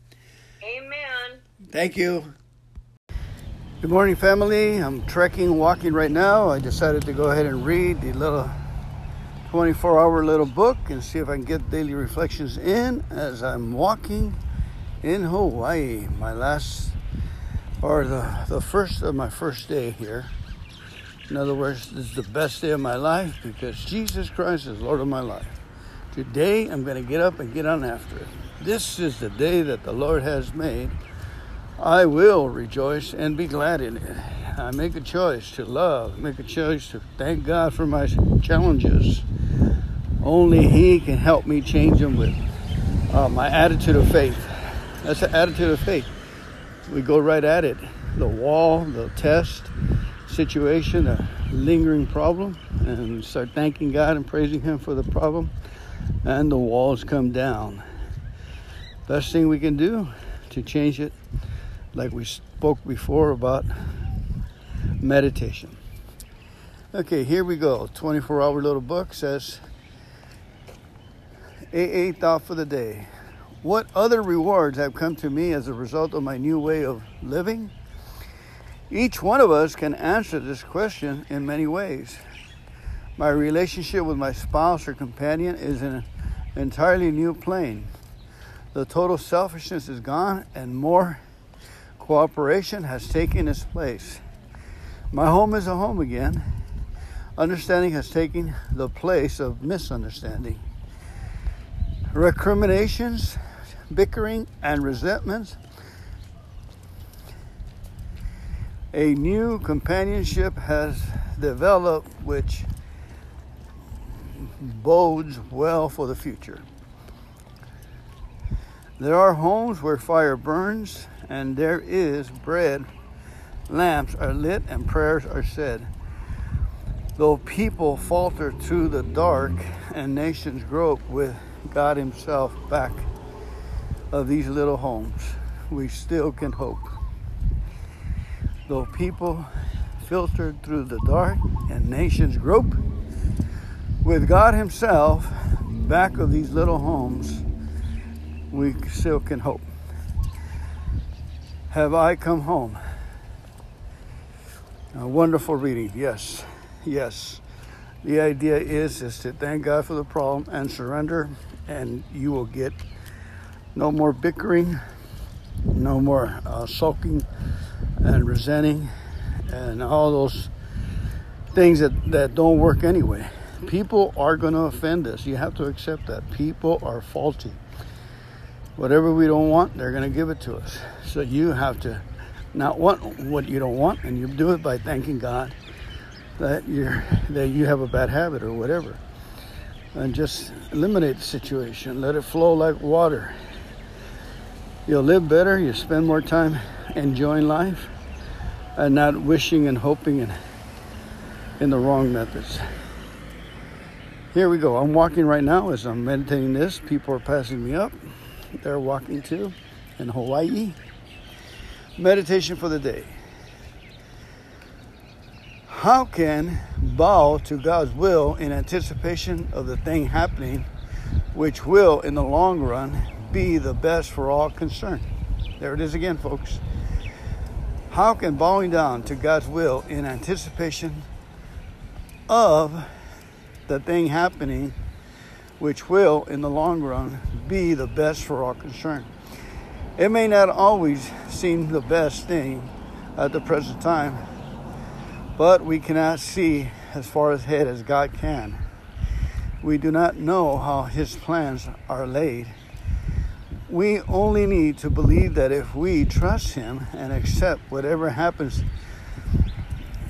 Thank you. Good morning, family. I'm trekking, walking right now. I decided to go ahead and read the little 24 hour little book and see if I can get daily reflections in as I'm walking in Hawaii. My last or the, the first of my first day here. In other words, this is the best day of my life because Jesus Christ is Lord of my life. Today, I'm going to get up and get on after it. This is the day that the Lord has made. I will rejoice and be glad in it. I make a choice to love, make a choice to thank God for my challenges. Only He can help me change them with uh, my attitude of faith. That's the attitude of faith we go right at it. The wall, the test situation, a lingering problem, and start thanking God and praising Him for the problem, and the walls come down. Best thing we can do to change it, like we spoke before about meditation. Okay, here we go. 24 hour little book says AA thought for the day. What other rewards have come to me as a result of my new way of living? Each one of us can answer this question in many ways. My relationship with my spouse or companion is in an entirely new plane. The total selfishness is gone and more cooperation has taken its place. My home is a home again. Understanding has taken the place of misunderstanding. Recriminations bickering, and resentments. A new companionship has developed which bodes well for the future. There are homes where fire burns and there is bread, lamps are lit, and prayers are said. Though people falter through the dark and nations grope with God Himself back of these little homes, we still can hope. Though people filtered through the dark and nations grope, with God Himself back of these little homes, we still can hope. Have I come home? A wonderful reading, yes, yes. The idea is is to thank God for the problem and surrender, and you will get no more bickering, no more uh, sulking and resenting, and all those things that, that don't work anyway. People are going to offend us. You have to accept that. People are faulty. Whatever we don't want, they're going to give it to us. So you have to not want what you don't want, and you do it by thanking God that you're that you have a bad habit or whatever, and just eliminate the situation. Let it flow like water you'll live better, you spend more time enjoying life and not wishing and hoping in, in the wrong methods. Here we go. I'm walking right now as I'm meditating this. People are passing me up. They're walking to in Hawaii. Meditation for the day. How can bow to God's will in anticipation of the thing happening, which will, in the long run, be the best for all concerned? There it is again, folks. How can bowing down to God's will in anticipation of the thing happening, which will, in the long run, be the best for all concerned? It may not always seem the best thing at the present time, but we cannot see as far ahead as God can. We do not know how His plans are laid we only need to believe that if we trust Him and accept whatever happens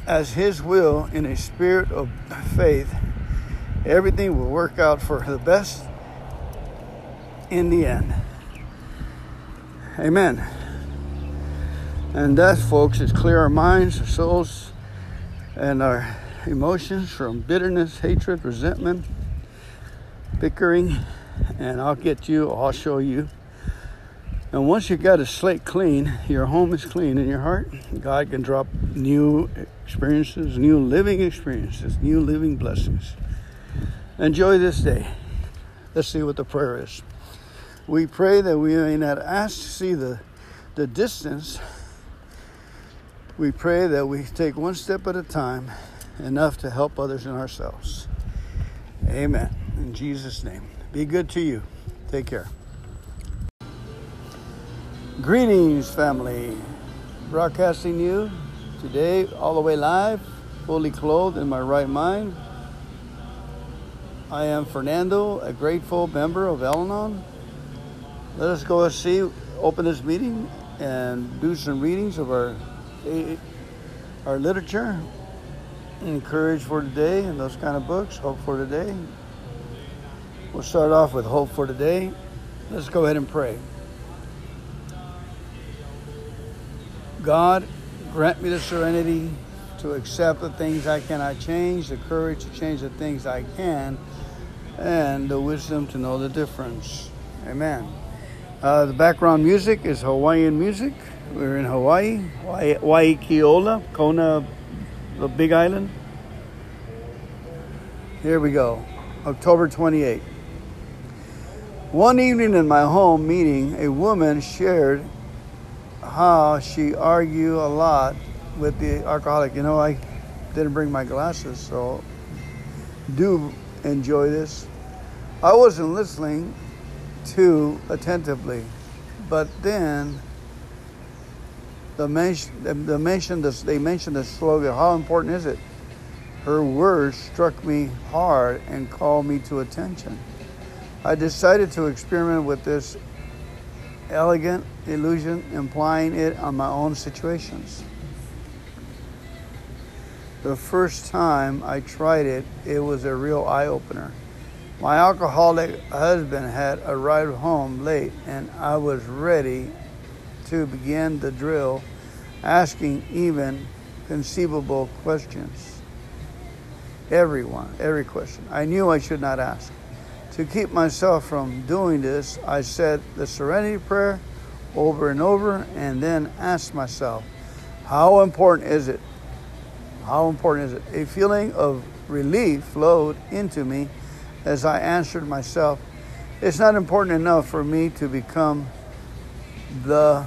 as His will in a spirit of faith, everything will work out for the best in the end. Amen. And that, folks, is clear our minds, our souls, and our emotions from bitterness, hatred, resentment, bickering. And I'll get you, I'll show you and once you've got a slate clean, your home is clean in your heart, God can drop new experiences, new living experiences, new living blessings. Enjoy this day. Let's see what the prayer is. We pray that we may not ask to see the, the distance. We pray that we take one step at a time, enough to help others and ourselves. Amen. In Jesus' name. Be good to you. Take care. Greetings, family. Broadcasting you today, all the way live, fully clothed in my right mind. I am Fernando, a grateful member of Al Anon. Let us go see, open this meeting and do some readings of our eh, our literature, encourage for today, and those kind of books. Hope for today. We'll start off with hope for today. Let's go ahead and pray. God, grant me the serenity to accept the things I cannot change, the courage to change the things I can, and the wisdom to know the difference. Amen. Uh, the background music is Hawaiian music. We're in Hawaii, Waikoloa, Kona, the Big Island. Here we go. October 28. One evening in my home meeting, a woman shared how she argued a lot with the alcoholic. You know, I didn't bring my glasses, so do enjoy this. I wasn't listening too attentively, but then the mention, the mention this, they mentioned the slogan. How important is it? Her words struck me hard and called me to attention. I decided to experiment with this elegant illusion, implying it on my own situations. The first time I tried it, it was a real eye opener. My alcoholic husband had arrived home late, and I was ready to begin the drill, asking even conceivable questions. Everyone, every question. I knew I should not ask. To keep myself from doing this, I said the serenity prayer over and over and then asked myself, how important is it? How important is it? A feeling of relief flowed into me as I answered myself, it's not important enough for me to become the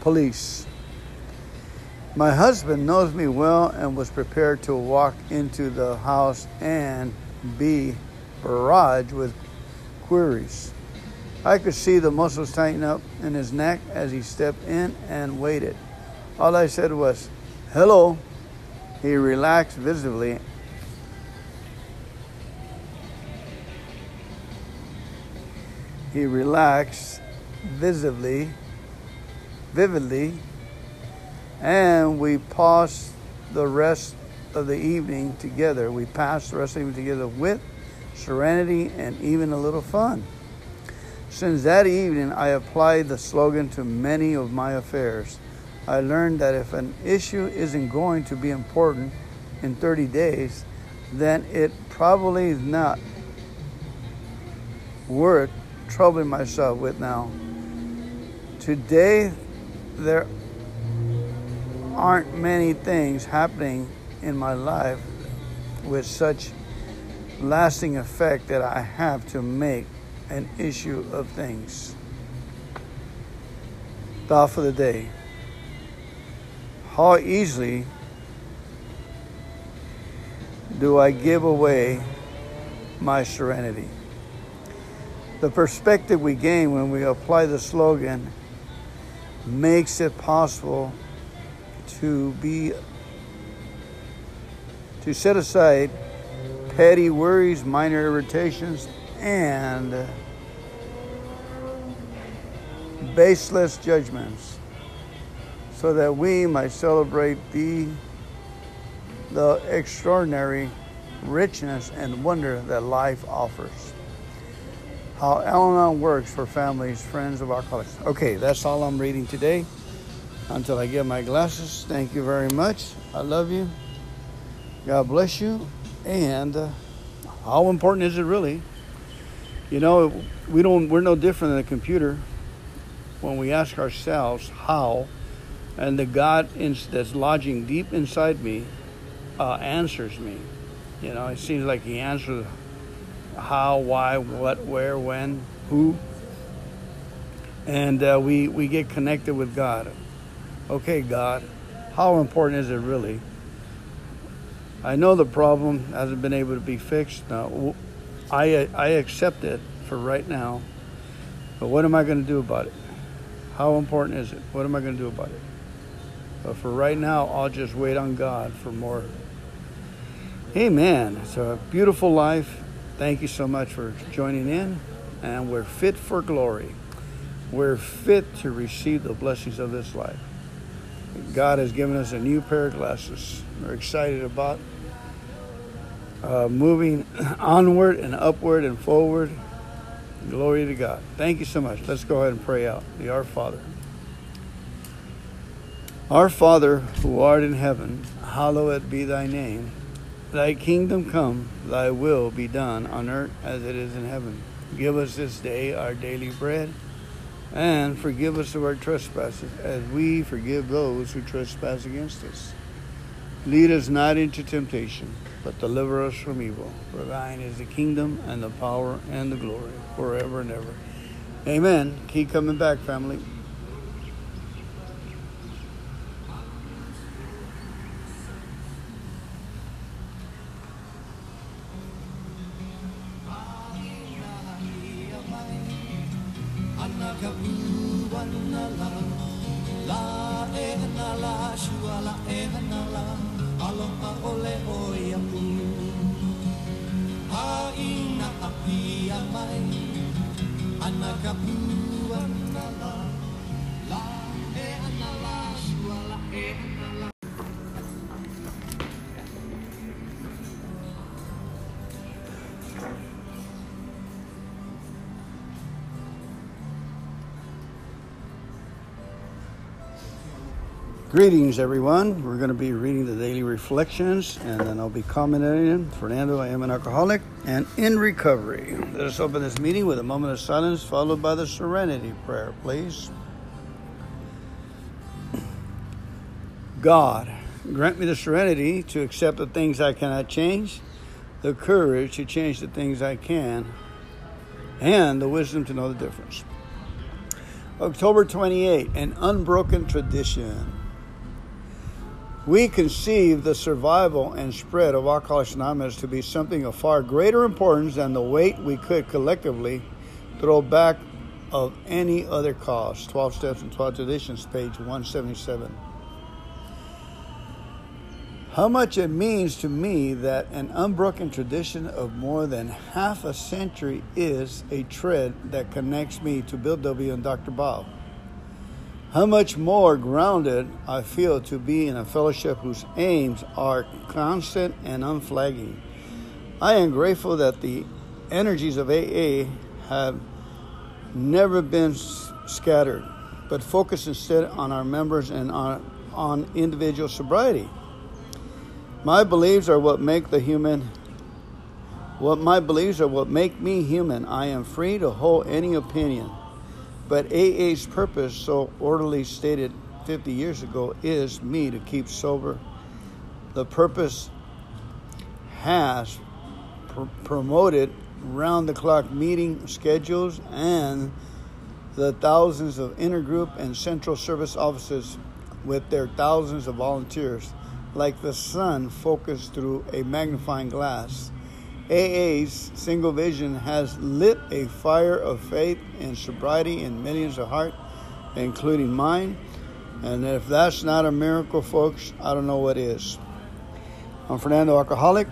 police. My husband knows me well and was prepared to walk into the house and be barrage with queries. I could see the muscles tighten up in his neck as he stepped in and waited. All I said was, Hello. He relaxed visibly. He relaxed visibly, vividly, and we paused the rest of the evening together. We passed the rest of the evening together with serenity, and even a little fun. Since that evening, I applied the slogan to many of my affairs. I learned that if an issue isn't going to be important in 30 days, then it probably is not worth troubling myself with now. Today, there aren't many things happening in my life with such lasting effect that I have to make an issue of things. Thought for the day. How easily do I give away my serenity? The perspective we gain when we apply the slogan makes it possible to be to set aside petty worries, minor irritations, and baseless judgments so that we might celebrate the the extraordinary richness and wonder that life offers how Al works for families, friends of alcoholics. Okay, that's all I'm reading today. Until I get my glasses, thank you very much. I love you. God bless you. And uh, how important is it really? You know, we don't. We're no different than a computer. When we ask ourselves how, and the God that's lodging deep inside me uh, answers me. You know, it seems like He answers how, why, what, where, when, who. And uh, we, we get connected with God. Okay, God, how important is it really? I know the problem hasn't been able to be fixed. Now, I, I accept it for right now. But what am I going to do about it? How important is it? What am I going to do about it? But for right now, I'll just wait on God for more. Amen. It's a beautiful life. Thank you so much for joining in. And we're fit for glory. We're fit to receive the blessings of this life. God has given us a new pair of glasses. We're excited about uh, moving onward and upward and forward. Glory to God. Thank you so much. Let's go ahead and pray out. The Our Father. Our Father, who art in heaven, hallowed be thy name. Thy kingdom come, thy will be done on earth as it is in heaven. Give us this day our daily bread, and forgive us of our trespasses, as we forgive those who trespass against us. Lead us not into temptation, but deliver us from evil. For thine is the kingdom, and the power, and the glory, forever and ever. Amen. Keep coming back, family. Greetings, everyone. We're going to be reading the daily reflections, and then I'll be commenting. Fernando, I am an alcoholic and in recovery. Let us open this meeting with a moment of silence, followed by the serenity prayer, please. God, grant me the serenity to accept the things I cannot change, the courage to change the things I can, and the wisdom to know the difference. October 28, an unbroken tradition. We conceive the survival and spread of Alcoholics Anonymous to be something of far greater importance than the weight we could collectively throw back of any other cause. 12 Steps and 12 Traditions, page 177. How much it means to me that an unbroken tradition of more than half a century is a thread that connects me to Bill W. and Dr. Bob how much more grounded I feel to be in a fellowship whose aims are constant and unflagging. I am grateful that the energies of AA have never been scattered, but focused instead on our members and on, on individual sobriety. My beliefs are what make the human what my beliefs are what make me human. I am free to hold any opinion. But AA's purpose, so orderly stated 50 years ago, is me to keep sober. The purpose has pr- promoted round the clock meeting schedules and the thousands of intergroup and central service offices with their thousands of volunteers, like the sun focused through a magnifying glass. AA's single vision has lit a fire of faith and sobriety in millions of hearts, including mine. And if that's not a miracle, folks, I don't know what is. I'm Fernando Alcoholic.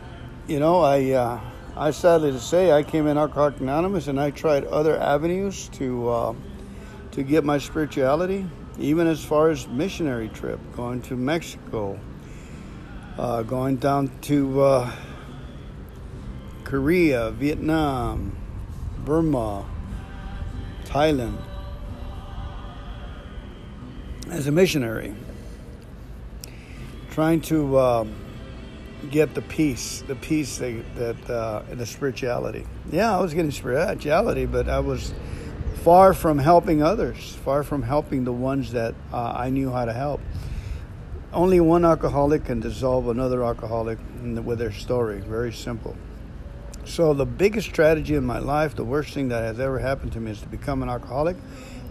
You know, I uh, I sadly to say I came in Alcoholics Anonymous and I tried other avenues to uh, to get my spirituality, even as far as missionary trip, going to Mexico, uh, going down to uh, Korea, Vietnam, Burma, Thailand, as a missionary, trying to um, get the peace, the peace that, that uh, the spirituality. Yeah, I was getting spirituality, but I was far from helping others, far from helping the ones that uh, I knew how to help. Only one alcoholic can dissolve another alcoholic with their story. Very simple. So, the biggest strategy in my life, the worst thing that has ever happened to me is to become an alcoholic,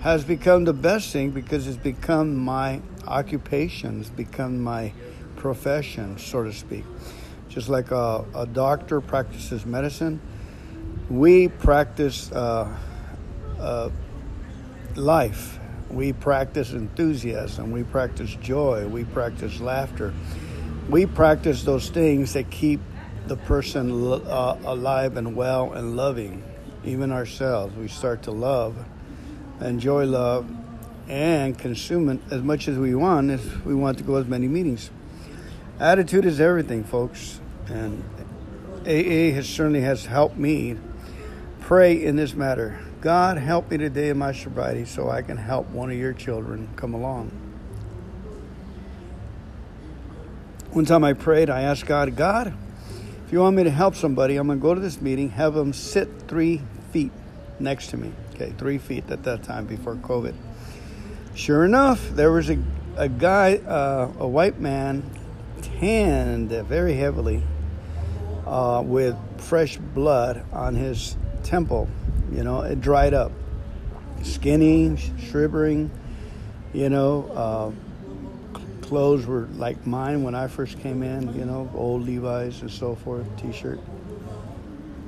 has become the best thing because it's become my occupation, it's become my profession, so to speak. Just like a, a doctor practices medicine, we practice uh, uh, life. We practice enthusiasm. We practice joy. We practice laughter. We practice those things that keep the person uh, alive and well and loving, even ourselves. We start to love, enjoy love, and consume it as much as we want if we want to go as many meetings. Attitude is everything, folks, and AA has certainly has helped me pray in this matter. God, help me today in my sobriety so I can help one of your children come along. One time I prayed, I asked God, God, if you want me to help somebody, I'm going to go to this meeting, have them sit three feet next to me. Okay, three feet at that time before COVID. Sure enough, there was a, a guy, uh, a white man, tanned very heavily uh, with fresh blood on his temple. You know, it dried up. Skinny, shriveling, you know. Uh, clothes were like mine when I first came in, you know, old Levi's and so forth, t shirt.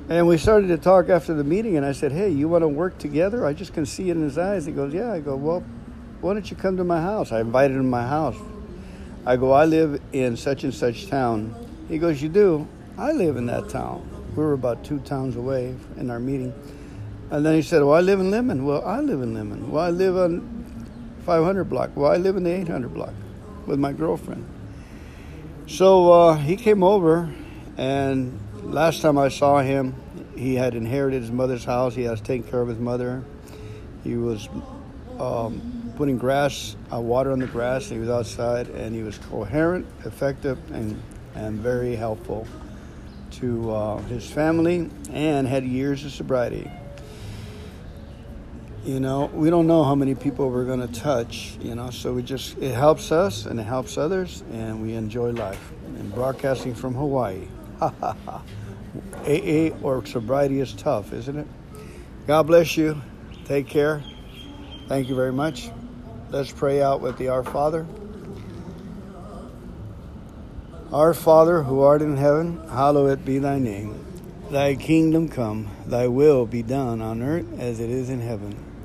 And we started to talk after the meeting, and I said, Hey, you want to work together? I just can see it in his eyes. He goes, Yeah. I go, Well, why don't you come to my house? I invited him to my house. I go, I live in such and such town. He goes, You do? I live in that town. We were about two towns away in our meeting. And then he said, Well, I live in Lemon. Well, I live in Lemon. Well, I live on 500 block. Well, I live in the 800 block with my girlfriend. So uh, he came over, and last time I saw him, he had inherited his mother's house. He has taken care of his mother. He was um, putting grass, uh, water on the grass. He was outside, and he was coherent, effective, and and very helpful to uh, his family, and had years of sobriety you know we don't know how many people we're going to touch you know so we just it helps us and it helps others and we enjoy life. And broadcasting from hawaii. Aa or sobriety is tough isn't it? God bless you. Take care. Thank you very much. Let's pray out with the our father. Our father who art in heaven hallowed be thy name. Thy kingdom come thy will be done on earth as it is in heaven